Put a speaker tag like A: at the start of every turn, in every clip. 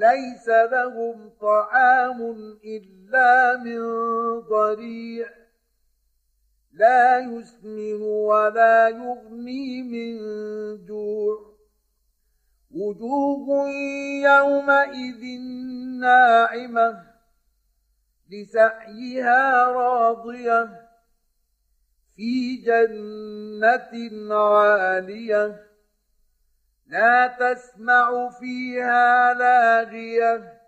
A: ليس لهم طعام إلا من ضريع. لا يسمن ولا يغني من جوع. وجوه يومئذ ناعمة لسعيها راضية في جنة عالية. لا تسمع فيها لاغية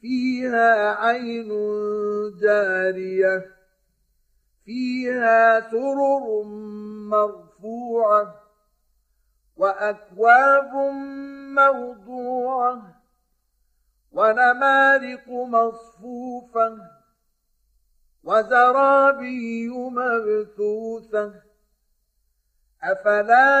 A: فيها عين جارية فيها سرر مرفوعة وأكواب موضوعة ونمارق مصفوفة وزرابي مبثوثة. أفلا